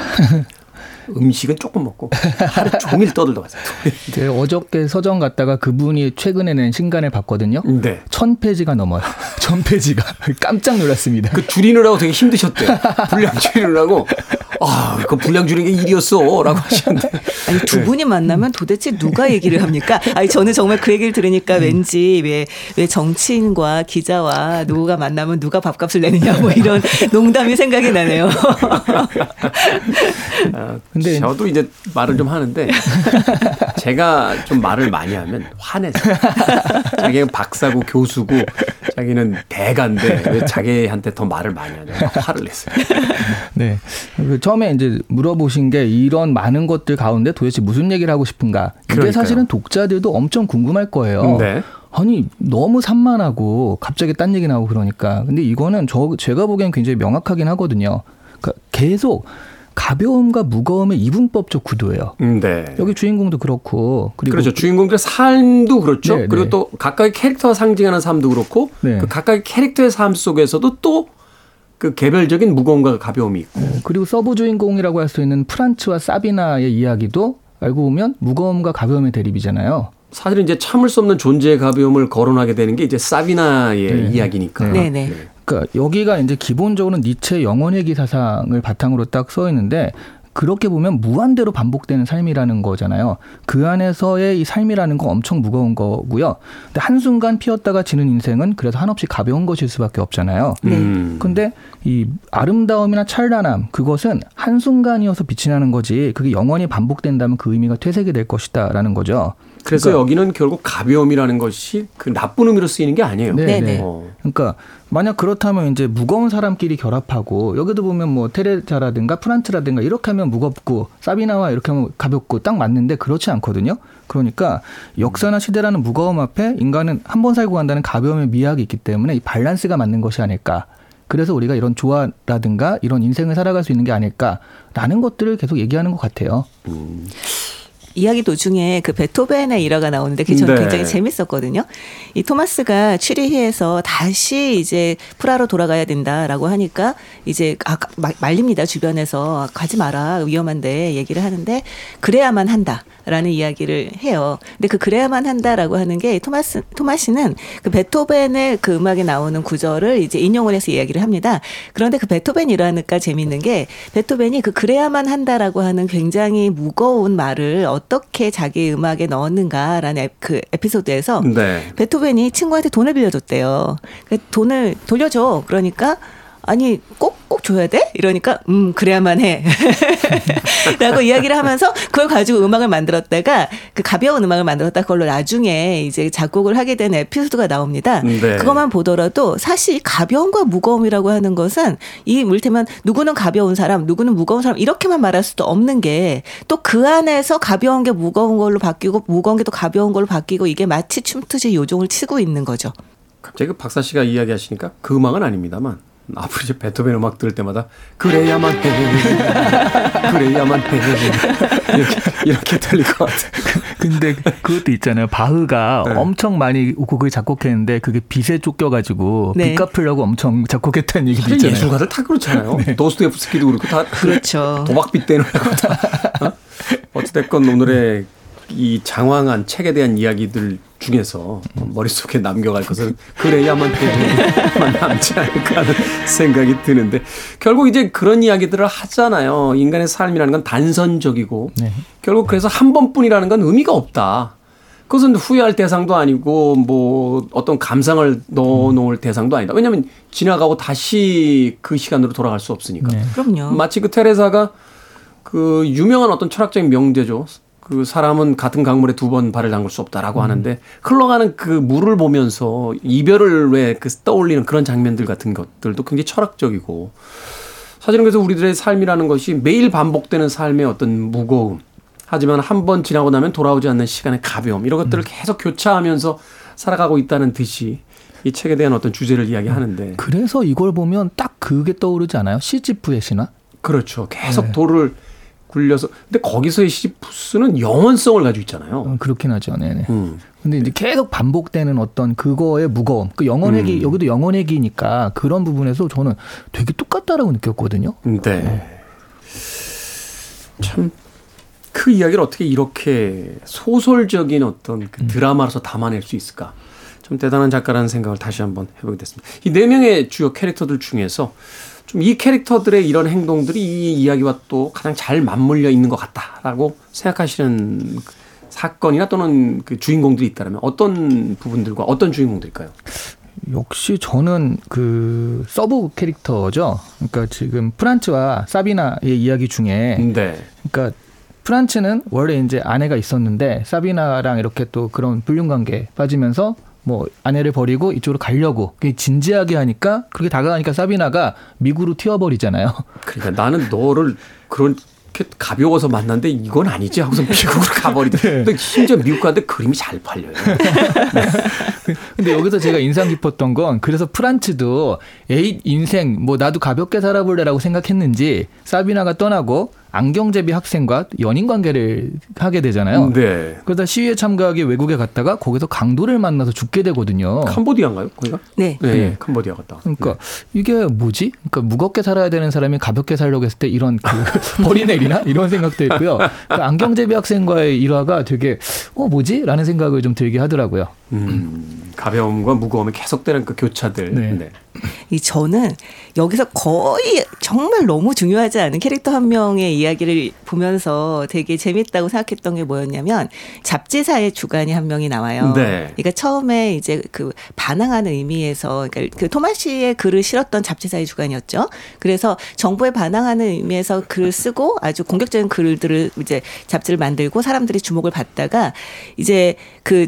음식은 조금 먹고 하루 종일 떠들다 갔어요. 네, 어저께 서점 갔다가 그분이 최근에 낸 신간을 봤거든요. 네. 천 페이지가 넘어요. 천 페이지가 깜짝 놀랐습니다. 그 줄이느라고 되게 힘드셨대요. 분량 줄이느라고 아, 그 분량 줄이는 게 일이었어라고 하셨는데. 아니 두 분이 만나면 도대체 누가 얘기를 합니까? 아니 저는 정말 그 얘기를 들으니까 음. 왠지 왜 왜 정치인과 기자와 누가 만나면 누가 밥값을 내느냐 뭐 이런 농담이 생각이 나네요. 아, 근데 저도 이제 말을 좀 하는데 제가 좀 말을 많이 하면 화내서 자기는 박사고 교수고 자기는 대가인데 왜 자기한테 더 말을 많이 하냐 화를 냈어요. 네. 그 처음에 이제 물어보신 게 이런 많은 것들 가운데 도대체 무슨 얘기를 하고 싶은가? 이게 그러니까요. 사실은 독자들도 엄청 궁금할 거예요. 네. 아니 너무 산만하고 갑자기 딴 얘기 나오고 그러니까 근데 이거는 저 제가 보기엔 굉장히 명확하긴 하거든요. 그러니까 계속 가벼움과 무거움의 이분법적 구도예요. 음, 네. 여기 주인공도 그렇고 그리고 그렇죠. 주인공들의 삶도 그렇죠. 네, 그리고 네. 또 각각의 캐릭터가 상징하는 삶도 그렇고 네. 그 각각의 캐릭터의 삶 속에서도 또 그 개별적인 무거움과 가벼움이 있고 네, 그리고 서브 주인공이라고 할 수 있는 프란츠와 사비나의 이야기도 알고 보면 무거움과 가벼움의 대립이잖아요. 사실은 이제 참을 수 없는 존재의 가벼움을 거론하게 되는 게 이제 사비나의 네. 이야기니까. 네, 네. 그러니까 여기가 이제 기본적으로 니체 영원회기 사상을 바탕으로 딱 써 있는데 그렇게 보면 무한대로 반복되는 삶이라는 거잖아요. 그 안에서의 이 삶이라는 건 엄청 무거운 거고요. 근데 한순간 피었다가 지는 인생은 그래서 한없이 가벼운 것일 수밖에 없잖아요. 네. 음. 근데 이 아름다움이나 찬란함 그것은 한순간이어서 빛이 나는 거지 그게 영원히 반복된다면 그 의미가 퇴색이 될 것이다라는 거죠. 그래서 그러니까, 여기는 결국 가벼움이라는 것이 그 나쁜 의미로 쓰이는 게 아니에요. 네, 네. 네. 어. 그러니까 만약 그렇다면 이제 무거운 사람끼리 결합하고 여기도 보면 뭐 테레자라든가 프란츠라든가 이렇게 하면 무겁고 사비나와 이렇게 하면 가볍고 딱 맞는데 그렇지 않거든요. 그러니까 역사나 시대라는 무거움 앞에 인간은 한 번 살고 간다는 가벼움의 미학이 있기 때문에 이 밸런스가 맞는 것이 아닐까. 그래서 우리가 이런 조화라든가 이런 인생을 살아갈 수 있는 게 아닐까라는 것들을 계속 얘기하는 것 같아요. 음. 이야기 도중에 그 베토벤의 일화가 나오는데 그게 저는 네. 굉장히 재밌었거든요. 이 토마스가 취리히에서 다시 이제 프라로 돌아가야 된다라고 하니까 이제 아, 말립니다. 주변에서 가지 마라 위험한데 얘기를 하는데 그래야만 한다. 라는 이야기를 해요. 근데 그 그래야만 한다라고 하는 게 토마스 토마시는 그 베토벤의 그 음악에 나오는 구절을 이제 인용을 해서 이야기를 합니다. 그런데 그 베토벤이라니까 재밌는 게 베토벤이 그 그래야만 한다라고 하는 굉장히 무거운 말을 어 떻게 자기 음악에 넣었는가라는 그 에피소드에서 네. 베토벤이 친구한테 돈을 빌려줬대요. 그 돈을 돌려줘. 그러니까 아니 꼭 꼭 줘야 돼? 이러니까 음 그래야만 해. 라고 이야기를 하면서 그걸 가지고 음악을 만들었다가 그 가벼운 음악을 만들었다 그걸로 나중에 이제 작곡을 하게 된 에피소드가 나옵니다. 네. 그것만 보더라도 사실 가벼움과 무거움이라고 하는 것은 이 물테면 누구는 가벼운 사람, 누구는 무거운 사람 이렇게만 말할 수도 없는 게 또 그 안에서 가벼운 게 무거운 걸로 바뀌고 무거운 게 또 가벼운 걸로 바뀌고 이게 마치 춤트지 요종을 치고 있는 거죠. 갑자기 그 박사 씨가 이야기하시니까 그 음악은 아닙니다만 앞으로 이제 베토벤 음악 들을 때마다 그래야만 해 그래야만 해 이렇게 이렇게 들릴 것 같아. 근데 그것도 있잖아요. 바흐가 네. 엄청 많이 곡을 작곡했는데 그게 빛에 쫓겨가지고 네. 빚 갚으려고 엄청 작곡했다는 얘기도 있잖아요. 예술가들 다 그렇잖아요. 네. 도스토옙스키도 그렇고 다 그렇죠. 도박빚 때문고 다. 어? 어찌됐건 오늘의 이 장황한 책에 대한 이야기들 중에서 머릿속에 남겨갈 것은 그래야만 해만 남지 않을까 하는 생각이 드는데 결국 이제 그런 이야기들을 하잖아요. 인간의 삶이라는 건 단선적이고 네. 결국 그래서 한 번뿐이라는 건 의미가 없다. 그것은 후회할 대상도 아니고 뭐 어떤 감상을 넣어놓을 음. 대상도 아니다. 왜냐하면 지나가고 다시 그 시간으로 돌아갈 수 없으니까. 네. 그럼요. 마치 그 테레사가 그 유명한 어떤 철학적인 명제죠. 그 사람은 같은 강물에 두 번 발을 담글 수 없다라고 음. 하는데 흘러가는 그 물을 보면서 이별을 왜 그 떠올리는 그런 장면들 같은 것들도 굉장히 철학적이고 사실은 그래서 우리들의 삶이라는 것이 매일 반복되는 삶의 어떤 무거움 하지만 한 번 지나고 나면 돌아오지 않는 시간의 가벼움 이런 것들을 음. 계속 교차하면서 살아가고 있다는 듯이 이 책에 대한 어떤 주제를 이야기하는데 그래서 이걸 보면 딱 그게 떠오르지 않아요? 시지프의 신화? 그렇죠. 계속 네. 돌을 굴려서 근데 거기서의 시지푸스는 영원성을 가지고 있잖아요. 어, 그렇긴 하죠. 네네. 음. 근데 이제 계속 반복되는 어떤 그거의 무거움, 그 영원회기 음. 여기도 영원회기니까 그런 부분에서 저는 되게 똑같다라고 느꼈거든요. 네. 네. 참 그 이야기를 어떻게 이렇게 소설적인 어떤 그 음. 드라마로서 담아낼 수 있을까? 좀 대단한 작가라는 생각을 다시 한번 해보게 됐습니다. 이 네 명의 주요 캐릭터들 중에서 좀 이 캐릭터들의 이런 행동들이 이 이야기와 또 가장 잘 맞물려 있는 것 같다라고 생각하시는 사건이나 또는 그 주인공들이 있다면 어떤 부분들과 어떤 주인공들일까요? 역시 저는 그 서브 캐릭터죠. 그러니까 지금 프란츠와 사비나의 이야기 중에 네. 그러니까 프란츠는 원래 이제 아내가 있었는데 사비나랑 이렇게 또 그런 불륜 관계 빠지면서 뭐 아내를 버리고 이쪽으로 가려고 진지하게 하니까 그렇게 다가가니까 사비나가 미국으로 튀어버리잖아요. 그러니까 나는 너를 그런 가벼워서 만났는데 이건 아니지 하고서 미국으로 가버리다. 네. 심지어 미국 가는데 그림이 잘 팔려요. 근데 여기서 제가 인상 깊었던 건 그래서 프란츠도 에이 인생 뭐 나도 가볍게 살아볼래라고 생각했는지 사비나가 떠나고 안경제비 학생과 연인 관계를 하게 되잖아요. 네. 그러다 시위에 참가하기 외국에 갔다가 거기서 강도를 만나서 죽게 되거든요. 캄보디아인가요? 거기가? 네. 네. 네. 캄보디아 갔다. 그러니까 네. 이게 뭐지? 그러니까 무겁게 살아야 되는 사람이 가볍게 살려고 했을 때 이런 그 벌이 내리나 이런 생각도 있고요. 그 안경제비 학생과의 일화가 되게 어 뭐지? 라는 생각을 좀 들게 하더라고요. 음, 가벼움과 무거움이 계속되는 그 교차들. 네. 네. 이 저는 여기서 거의 정말 너무 중요하지 않은 캐릭터 한 명의 이야기를 보면서 되게 재밌다고 생각했던 게 뭐였냐면 잡지사의 주간이 한 명이 나와요. 네. 그러니까 처음에 이제 그 반항하는 의미에서 그러니까 그 토마시의 글을 실었던 잡지사의 주간이었죠. 그래서 정부에 반항하는 의미에서 글을 쓰고 아주 공격적인 글들을 이제 잡지를 만들고 사람들이 주목을 받다가 이제 그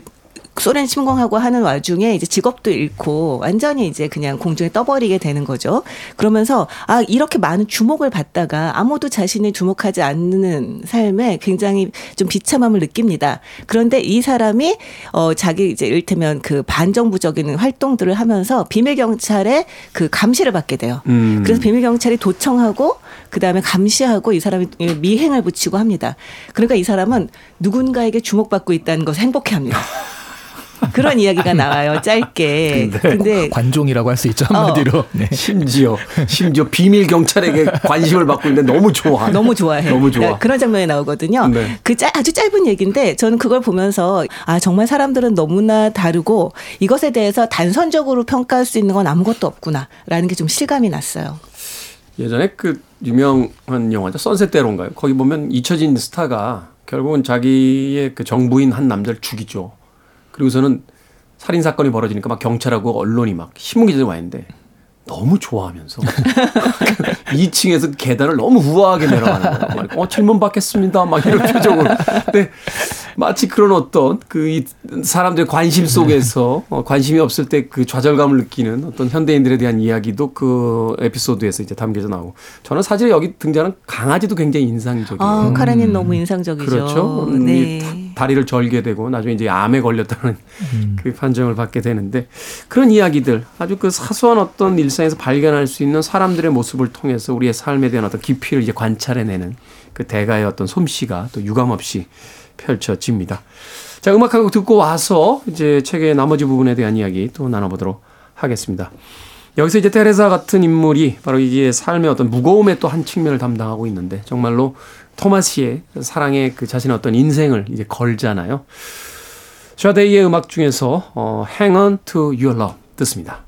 소련 침공하고 하는 와중에 이제 직업도 잃고 완전히 이제 그냥 공중에 떠버리게 되는 거죠. 그러면서 아 이렇게 많은 주목을 받다가 아무도 자신이 주목하지 않는 삶에 굉장히 좀 비참함을 느낍니다. 그런데 이 사람이 어 자기 이제 일테면 그 반정부적인 활동들을 하면서 비밀 경찰의 그 감시를 받게 돼요. 음. 그래서 비밀 경찰이 도청하고 그 다음에 감시하고 이 사람이 미행을 붙이고 합니다. 그러니까 이 사람은 누군가에게 주목받고 있다는 것을 행복해 합니다. 그런 이야기가 나와요. 짧게. 근데, 근데 관종이라고 할 수 있죠 한마디로. 어. 네. 심지어 심지어 비밀 경찰에게 관심을 받고 있는데 너무 좋아. 너무 좋아해. 너무 좋아. 그런 장면이 나오거든요. 네. 그 짜, 아주 짧은 얘기인데 저는 그걸 보면서 아 정말 사람들은 너무나 다르고 이것에 대해서 단선적으로 평가할 수 있는 건 아무것도 없구나라는 게 좀 실감이 났어요. 예전에 그 유명한 영화죠. 선셋대로인가요? 거기 보면 잊혀진 스타가 결국은 자기의 그 정부인 한 남자를 죽이죠. 그리고서는 살인 사건이 벌어지니까 막 경찰하고 언론이 막 신문 기자들 와 있는데 너무 좋아하면서 2층에서 계단을 너무 우아하게 내려가는 거예요. 어, 질문 받겠습니다. 막 이런 표정으로. 근데 마치 그런 어떤 그 사람들의 관심 속에서 어, 관심이 없을 때 그 좌절감을 느끼는 어떤 현대인들에 대한 이야기도 그 에피소드에서 이제 담겨져 나오고 저는 사실 여기 등장하는 강아지도 굉장히 인상적이에요. 아, 카렌이 음. 너무 인상적이죠. 그렇죠. 음, 네. 다리를 절게 되고 나중에 이제 암에 걸렸다는 음. 그 판정을 받게 되는데 그런 이야기들 아주 그 사소한 어떤 일상에서 발견할 수 있는 사람들의 모습을 통해서 우리의 삶에 대한 어떤 깊이를 이제 관찰해내는 그 대가의 어떤 솜씨가 또 유감없이 펼쳐집니다. 자, 음악 한곡 듣고 와서 이제 책의 나머지 부분에 대한 이야기 또 나눠보도록 하겠습니다. 여기서 이제 테레사 같은 인물이 바로 이게 삶의 어떤 무거움의 또 한 측면을 담당하고 있는데 정말로 토마스의 사랑의 그 자신의 어떤 인생을 이제 걸잖아요. 샤데이의 음악 중에서 어, Hang on to your love 듣습니다.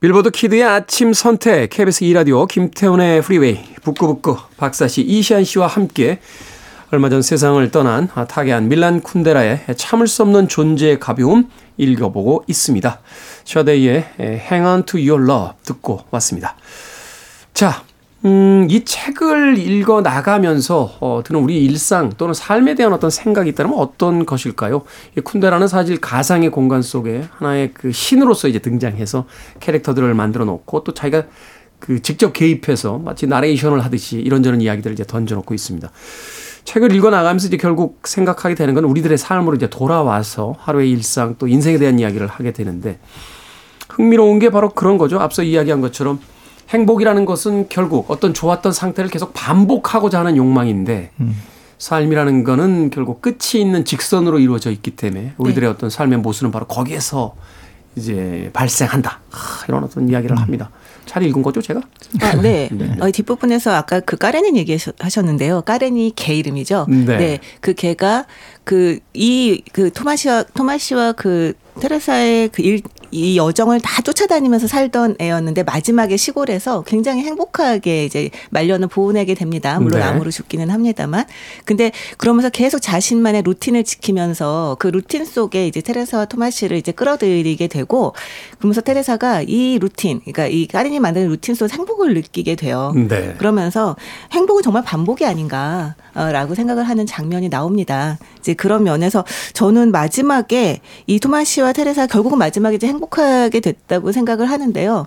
빌보드 키드의 아침 선택, KBS 2라디오, 김태훈의 프리웨이, 북끄북끄, 박사씨, 이시한 씨와 함께 얼마 전 세상을 떠난 타계한 밀란 쿤데라의 참을 수 없는 존재의 가벼움 읽어보고 있습니다. 샤데이의 Hang on to your love 듣고 왔습니다. 자, 음, 이 책을 읽어 나가면서 어, 드는 우리 일상 또는 삶에 대한 어떤 생각이 있다면 어떤 것일까요? 이 쿤데라는 사실 가상의 공간 속에 하나의 그 신으로서 이제 등장해서 캐릭터들을 만들어 놓고 또 자기가 그 직접 개입해서 마치 나레이션을 하듯이 이런저런 이야기들을 이제 던져 놓고 있습니다. 책을 읽어 나가면서 이제 결국 생각하게 되는 건 우리들의 삶으로 이제 돌아와서 하루의 일상 또 인생에 대한 이야기를 하게 되는데 흥미로운 게 바로 그런 거죠. 앞서 이야기한 것처럼 행복이라는 것은 결국 어떤 좋았던 상태를 계속 반복하고자 하는 욕망인데 음. 삶이라는 거는 결국 끝이 있는 직선으로 이루어져 있기 때문에 우리들의 네. 어떤 삶의 모습은 바로 거기에서 이제 발생한다. 하, 이런 어떤 이야기를 음. 합니다. 잘 읽은 거죠, 제가? 아, 네. 네. 어, 뒷부분에서 아까 그 까레닌 얘기하셨는데요. 까레니 개 이름이죠. 네. 네. 그 개가 그, 이, 그 토마시와, 토마시와 그 테레사의 그 일, 이 여정을 다 쫓아다니면서 살던 애였는데 마지막에 시골에서 굉장히 행복하게 이제 말년을 보내게 됩니다. 물론 네. 암으로 죽기는 합니다만. 근데 그러면서 계속 자신만의 루틴을 지키면서 그 루틴 속에 이제 테레사와 토마시를 이제 끌어들이게 되고 그러면서 테레사가 이 루틴, 그러니까 이 카레닌이 만드는 루틴 속에 행복을 느끼게 돼요. 네. 그러면서 행복은 정말 반복이 아닌가라고 생각을 하는 장면이 나옵니다. 이제 그런 면에서 저는 마지막에 이 토마시와 테레사 결국은 마지막에 이제 행복하게 됐다고 생각을 하는데요.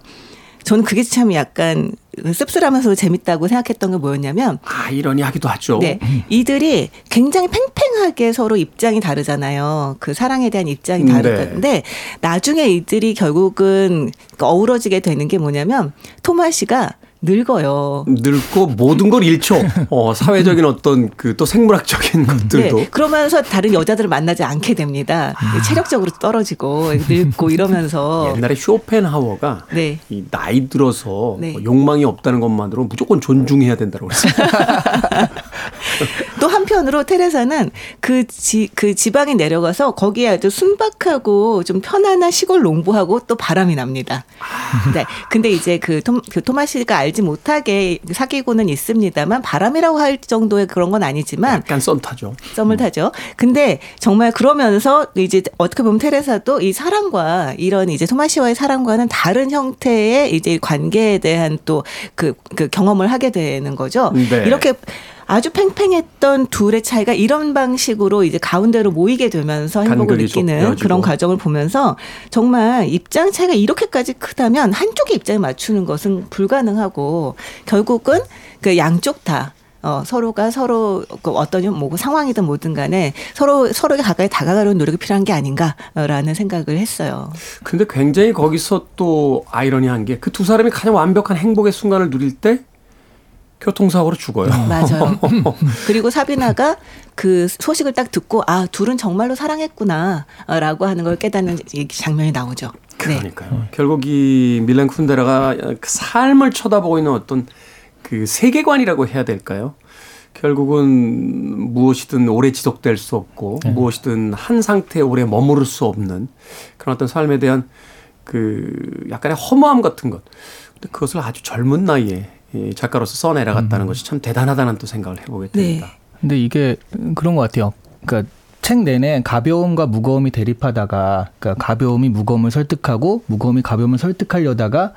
저는 그게 참 약간 씁쓸하면서 재밌다고 생각했던 게 뭐였냐면 아 이러니하기도 하죠. 네, 이들이 굉장히 팽팽하게 서로 입장이 다르잖아요. 그 사랑에 대한 입장이 다르던데 네. 나중에 이들이 결국은 어우러지게 되는 게 뭐냐면 토마시가 늙어요. 늙고 모든 걸 잃죠. 어, 사회적인 어떤 그 또 생물학적인 것들도. 네, 그러면서 다른 여자들을 만나지 않게 됩니다. 아. 체력적으로 떨어지고 늙고 이러면서. 옛날에 쇼펜하워가 네. 이 나이 들어서 네. 뭐 욕망이 없다는 것만으로 무조건 존중해야 된다고 그랬어요. 또 한편으로 테레사는 그, 지, 그 지방에 내려가서 거기에 아주 순박하고 좀 편안한 시골 농부하고 또 바람이 납니다. 아. 네. 근데 이제 그, 토, 그 토마시가 알지 못하게 사귀고는 있습니다만 바람이라고 할 정도의 그런 건 아니지만 약간 썸 타죠. 썸을 음. 타죠. 근데 정말 그러면서 이제 어떻게 보면 테레사도 이 사랑과 이런 이제 토마시와의 사랑과는 다른 형태의 이제 관계에 대한 또그 그 경험을 하게 되는 거죠. 네. 이렇게 아주 팽팽했던 둘의 차이가 이런 방식으로 이제 가운데로 모이게 되면서 행복을 느끼는 그런 과정을 보면서 정말 입장 차이가 이렇게까지 크다면 한쪽의 입장에 맞추는 것은 불가능하고 결국은 그 양쪽 다 어, 서로가 서로 그 어떤 뭐 상황이든 뭐든 간에 서로 서로에게 가까이 다가가려는 노력이 필요한 게 아닌가라는 생각을 했어요. 근데 굉장히 거기서 또 아이러니한 게 그 두 사람이 가장 완벽한 행복의 순간을 누릴 때 교통사고로 죽어요. 음. 맞아요. 그리고 사비나가 그 소식을 딱 듣고 아 둘은 정말로 사랑했구나라고 하는 걸 깨닫는 장면이 나오죠. 네. 그러니까요. 네. 결국 이 밀란 쿤데라가 그 삶을 쳐다보고 있는 어떤 그 세계관이라고 해야 될까요? 결국은 무엇이든 오래 지속될 수 없고 네. 무엇이든 한 상태에 오래 머무를 수 없는 그런 어떤 삶에 대한 그 약간의 허무함 같은 것. 근데 그것을 아주 젊은 나이에 이 작가로서 써내려갔다는 음. 것이 참 대단하다는 또 생각을 해보게 됩니다. 네. 근데 이게 그런 것 같아요. 그러니까 책 내내 가벼움과 무거움이 대립하다가 그러니까 가벼움이 무거움을 설득하고 무거움이 가벼움을 설득하려다가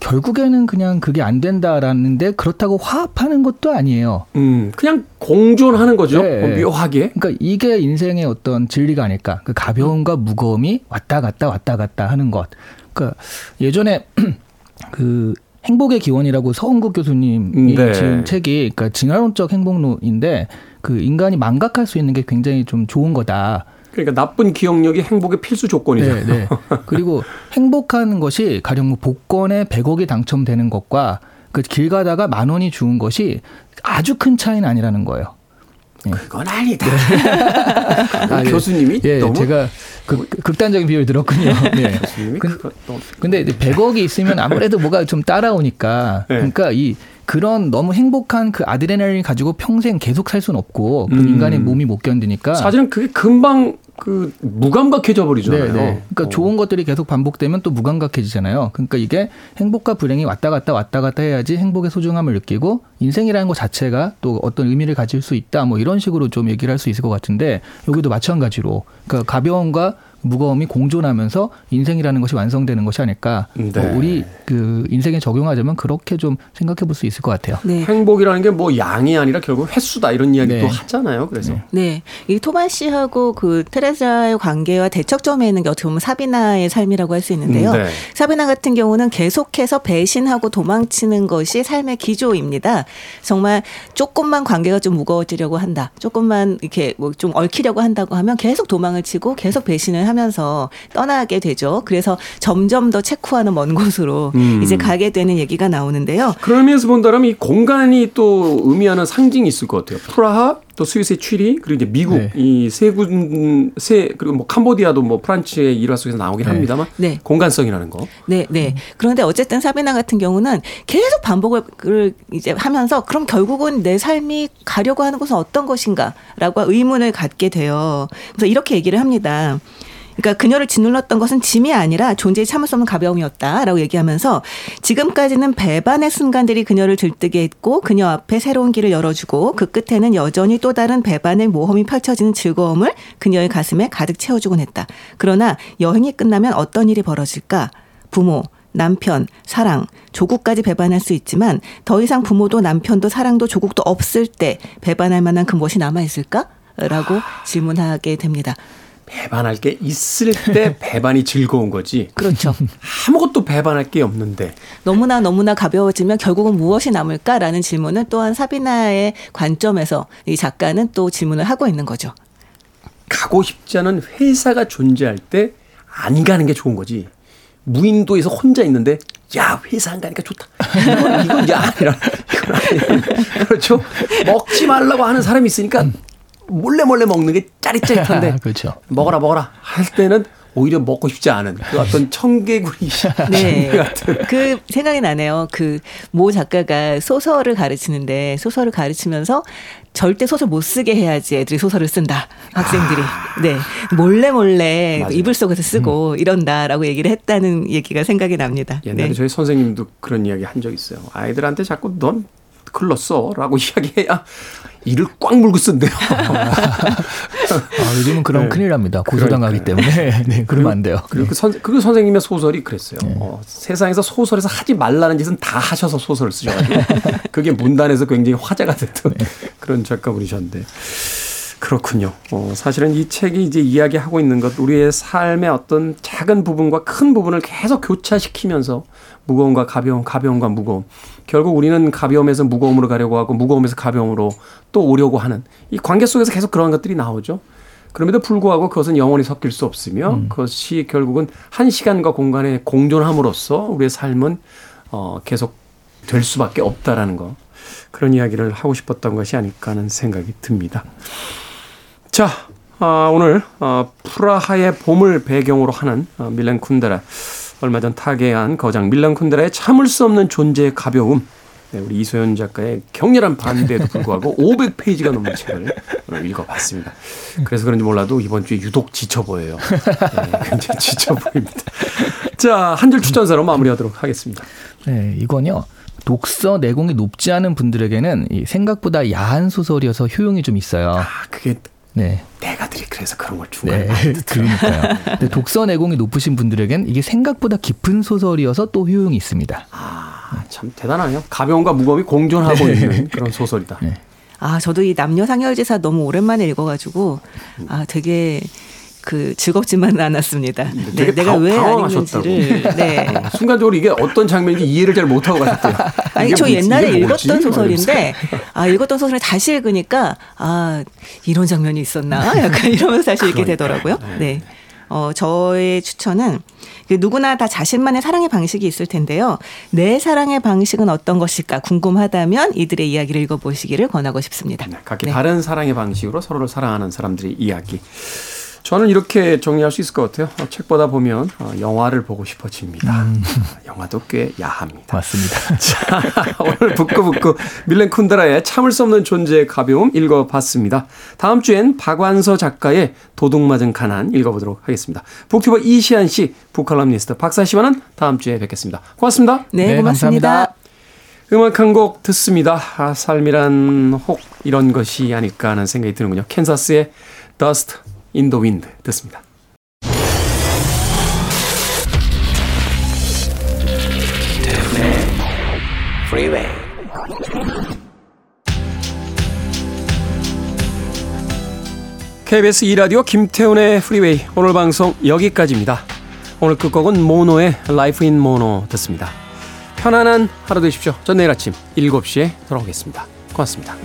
결국에는 그냥 그게 안 된다라는데 그렇다고 화합하는 것도 아니에요. 음, 그냥 공존하는 거죠. 네. 뭐 묘하게. 그러니까 이게 인생의 어떤 진리가 아닐까. 그 가벼움과 무거움이 왔다 갔다 왔다 갔다 하는 것. 그러니까 예전에 그 행복의 기원이라고 서은국 교수님이 네. 지은 책이 그러니까 진화론적 행복론인데 그 인간이 망각할 수 있는 게 굉장히 좀 좋은 거다. 그러니까 나쁜 기억력이 행복의 필수 조건이죠. 네, 네. 그리고 행복한 것이 가령 뭐 복권에 100억이 당첨되는 것과 그 길 가다가 만 원이 주은 것이 아주 큰 차이는 아니라는 거예요. 예. 그건 아니다. 아, 예. 교수님이 예, 너무 제가 극, 극단적인 비유를 들었군요. 예. 근, 근데 100억이 있으면 아무래도 뭐가 좀 따라오니까 네. 그러니까 이 그런 너무 행복한 그 아드레날린 가지고 평생 계속 살 수는 없고 그 음. 인간의 몸이 못 견디니까 사실은 그게 금방 그 무감각해져 버리잖아요. 네, 네. 그러니까 어. 좋은 것들이 계속 반복되면 또 무감각해지잖아요. 그러니까 이게 행복과 불행이 왔다 갔다 왔다 갔다 해야지 행복의 소중함을 느끼고 인생이라는 것 자체가 또 어떤 의미를 가질 수 있다. 뭐 이런 식으로 좀 얘기를 할 수 있을 것 같은데 여기도 마찬가지로 그러니까 가벼움과 무거움이 공존하면서 인생이라는 것이 완성되는 것이 아닐까. 네. 뭐 우리 그 인생에 적용하자면 그렇게 좀 생각해 볼 수 있을 것 같아요. 네. 행복이라는 게 뭐 양이 아니라 결국 횟수다 이런 이야기도 네. 하잖아요. 그래서 네. 네. 이 토마 씨하고 그 테레사의 관계와 대척점에 있는 게 어떻게 보면 사비나의 삶이라고 할 수 있는데요. 네. 사비나 같은 경우는 계속해서 배신하고 도망치는 것이 삶의 기조입니다. 정말 조금만 관계가 좀 무거워지려고 한다. 조금만 이렇게 뭐 좀 얽히려고 한다고 하면 계속 도망을 치고 계속 배신을 하면 하면서 떠나게 되죠. 그래서 점점 더 체코와는 먼 곳으로 음. 이제 가게 되는 얘기가 나오는데요. 의미에서 본다면 이 공간이 또 의미하는 상징이 있을 것 같아요. 프라하 또 스위스의 취리 그리고 이제 미국 네. 이세 군세 그리고 뭐 캄보디아도 뭐 프란츠의 일화 속에서 나오긴 네. 합니다만 네. 공간성이라는 거. 네, 네. 그런데 어쨌든 사비나 같은 경우는 계속 반복을 이제 하면서 그럼 결국은 내 삶이 가려고 하는 것은 어떤 것인가라고 의문을 갖게 돼요. 그래서 이렇게 얘기를 합니다. 그러니까 그녀를 짓눌렀던 것은 짐이 아니라 존재의 참을 수 없는 가벼움이었다라고 얘기하면서 지금까지는 배반의 순간들이 그녀를 들뜨게 했고 그녀 앞에 새로운 길을 열어주고 그 끝에는 여전히 또 다른 배반의 모험이 펼쳐지는 즐거움을 그녀의 가슴에 가득 채워주곤 했다. 그러나 여행이 끝나면 어떤 일이 벌어질까? 부모, 남편, 사랑, 조국까지 배반할 수 있지만 더 이상 부모도 남편도 사랑도 조국도 없을 때 배반할 만한 그 무엇이 남아 있을까? 라고 질문하게 됩니다. 배반할 게 있을 때 배반이 즐거운 거지. 그렇죠. 아무것도 배반할 게 없는데. 너무나 너무나 가벼워지면 결국은 무엇이 남을까라는 질문은 또한 사비나의 관점에서 이 작가는 또 질문을 하고 있는 거죠. 가고 싶지 않은 회사가 존재할 때 안 가는 게 좋은 거지. 무인도에서 혼자 있는데 야 회사 안 가니까 좋다. 이건 이건 아니라 이건 아니라 그렇죠. 먹지 말라고 하는 사람이 있으니까 몰래 몰래 먹는 게 짜릿짜릿한데 그렇죠. 먹어라 먹어라 할 때는 오히려 먹고 싶지 않은 그 어떤 청개구리 네. 같은. 그 생각이 나네요. 그 모 작가가 소설을 가르치는데 소설을 가르치면서 절대 소설 못 쓰게 해야지 애들이 소설을 쓴다. 학생들이. 아. 네. 몰래 몰래 맞아요. 이불 속에서 쓰고 음. 이런다라고 얘기를 했다는 얘기가 생각이 납니다. 옛날에 네. 저희 선생님도 그런 이야기 한 적 있어요. 아이들한테 자꾸 넌 글로 써라고 이야기해야 이를 꽉 물고 쓴대요. 아, 요즘은 그럼 네. 큰일 납니다. 고소당하기 때문에. 네, 그러면 안 돼요. 그리고 그, 선, 그 선생님의 소설이 그랬어요. 네. 어, 세상에서 소설에서 하지 말라는 짓은 다 하셔서 소설을 쓰셔가지고 그게 문단에서 굉장히 화제가 됐던 네. 그런 작가분이셨는데. 그렇군요. 어, 사실은 이 책이 이제 이야기하고 있는 것, 우리의 삶의 어떤 작은 부분과 큰 부분을 계속 교차시키면서 무거움과 가벼움, 가벼움과 무거움. 결국 우리는 가벼움에서 무거움으로 가려고 하고 무거움에서 가벼움으로 또 오려고 하는 이 관계 속에서 계속 그런 것들이 나오죠. 그럼에도 불구하고 그것은 영원히 섞일 수 없으며 음. 그것이 결국은 한 시간과 공간에 공존함으로써 우리의 삶은 어, 계속 될 수밖에 없다라는 거. 그런 이야기를 하고 싶었던 것이 아닐까 하는 생각이 듭니다. 자, 어, 오늘 어, 프라하의 봄을 배경으로 하는 어, 밀렌 쿤데라 얼마 전 타계한 거장 밀렌 쿤데라의 참을 수 없는 존재의 가벼움 네, 우리 이소연 작가의 격렬한 반대에도 불구하고 500페이지가 넘는 책을 읽어봤습니다. 그래서 그런지 몰라도 이번 주에 유독 지쳐 보여요. 네, 굉장히 지쳐 보입니다. 자, 한 줄 추천사로 마무리하도록 하겠습니다. 네, 이건요. 독서 내공이 높지 않은 분들에게는 생각보다 야한 소설이어서 효용이 좀 있어요. 아, 그게 네. 내가 들이 그래서 그런 걸 중간에 네. 그러니까요. 근데 독서 내공이 높으신 분들에겐 이게 생각보다 깊은 소설이어서 또 효용이 있습니다. 아, 참 대단하네요. 가벼움과 무거움이 공존하고 네. 있는 그런 소설이다. 네. 아, 저도 이 남녀 상열지사 너무 오랜만에 읽어가지고 아, 되게 그 즐겁지만은 않았습니다. 네, 내가 왜 아닌지를 네. 어, 순간적으로 이게 어떤 장면인지 이해를 잘 못하고 가셨대요. 아니 저 옛날에 읽었던 소설인데 아 읽었던 소설을 다시 읽으니까 아 이런 장면이 있었나 약간 이러면서 다시 읽게 되더라고요. 네. 네. 어, 저의 추천은 그 누구나 다 자신만의 사랑의 방식이 있을 텐데요. 내 사랑의 방식은 어떤 것일까 궁금하다면 이들의 이야기를 읽어보시기를 권하고 싶습니다. 네, 각기 네. 다른 사랑의 방식으로 서로를 사랑하는 사람들의 이야기. 저는 이렇게 정리할 수 있을 것 같아요. 어, 책보다 보면 어, 영화를 보고 싶어집니다. 음. 영화도 꽤 야합니다. 맞습니다. 자, 오늘 북구북구 밀렌 쿤드라의 참을 수 없는 존재의 가벼움 읽어봤습니다. 다음 주엔 박완서 작가의 도둑맞은 가난 읽어보도록 하겠습니다. 북튜버 이시안 씨, 북칼럼니스트 박사 씨와는 다음 주에 뵙겠습니다. 고맙습니다. 네, 네 고맙습니다. 감사합니다. 음악 한 곡 듣습니다. 아, 삶이란 혹 이런 것이 아닐까 하는 생각이 드는군요. 캔사스의 Dust the Wind 듣습니다. KBS 2라디오 김태훈의 프리웨이 오늘 방송 여기까지입니다. 오늘 끝곡은 모노의 Life in Mono 듣습니다. 편안한 하루 되십시오. 전 내일 아침 7시에 돌아오겠습니다. 고맙습니다.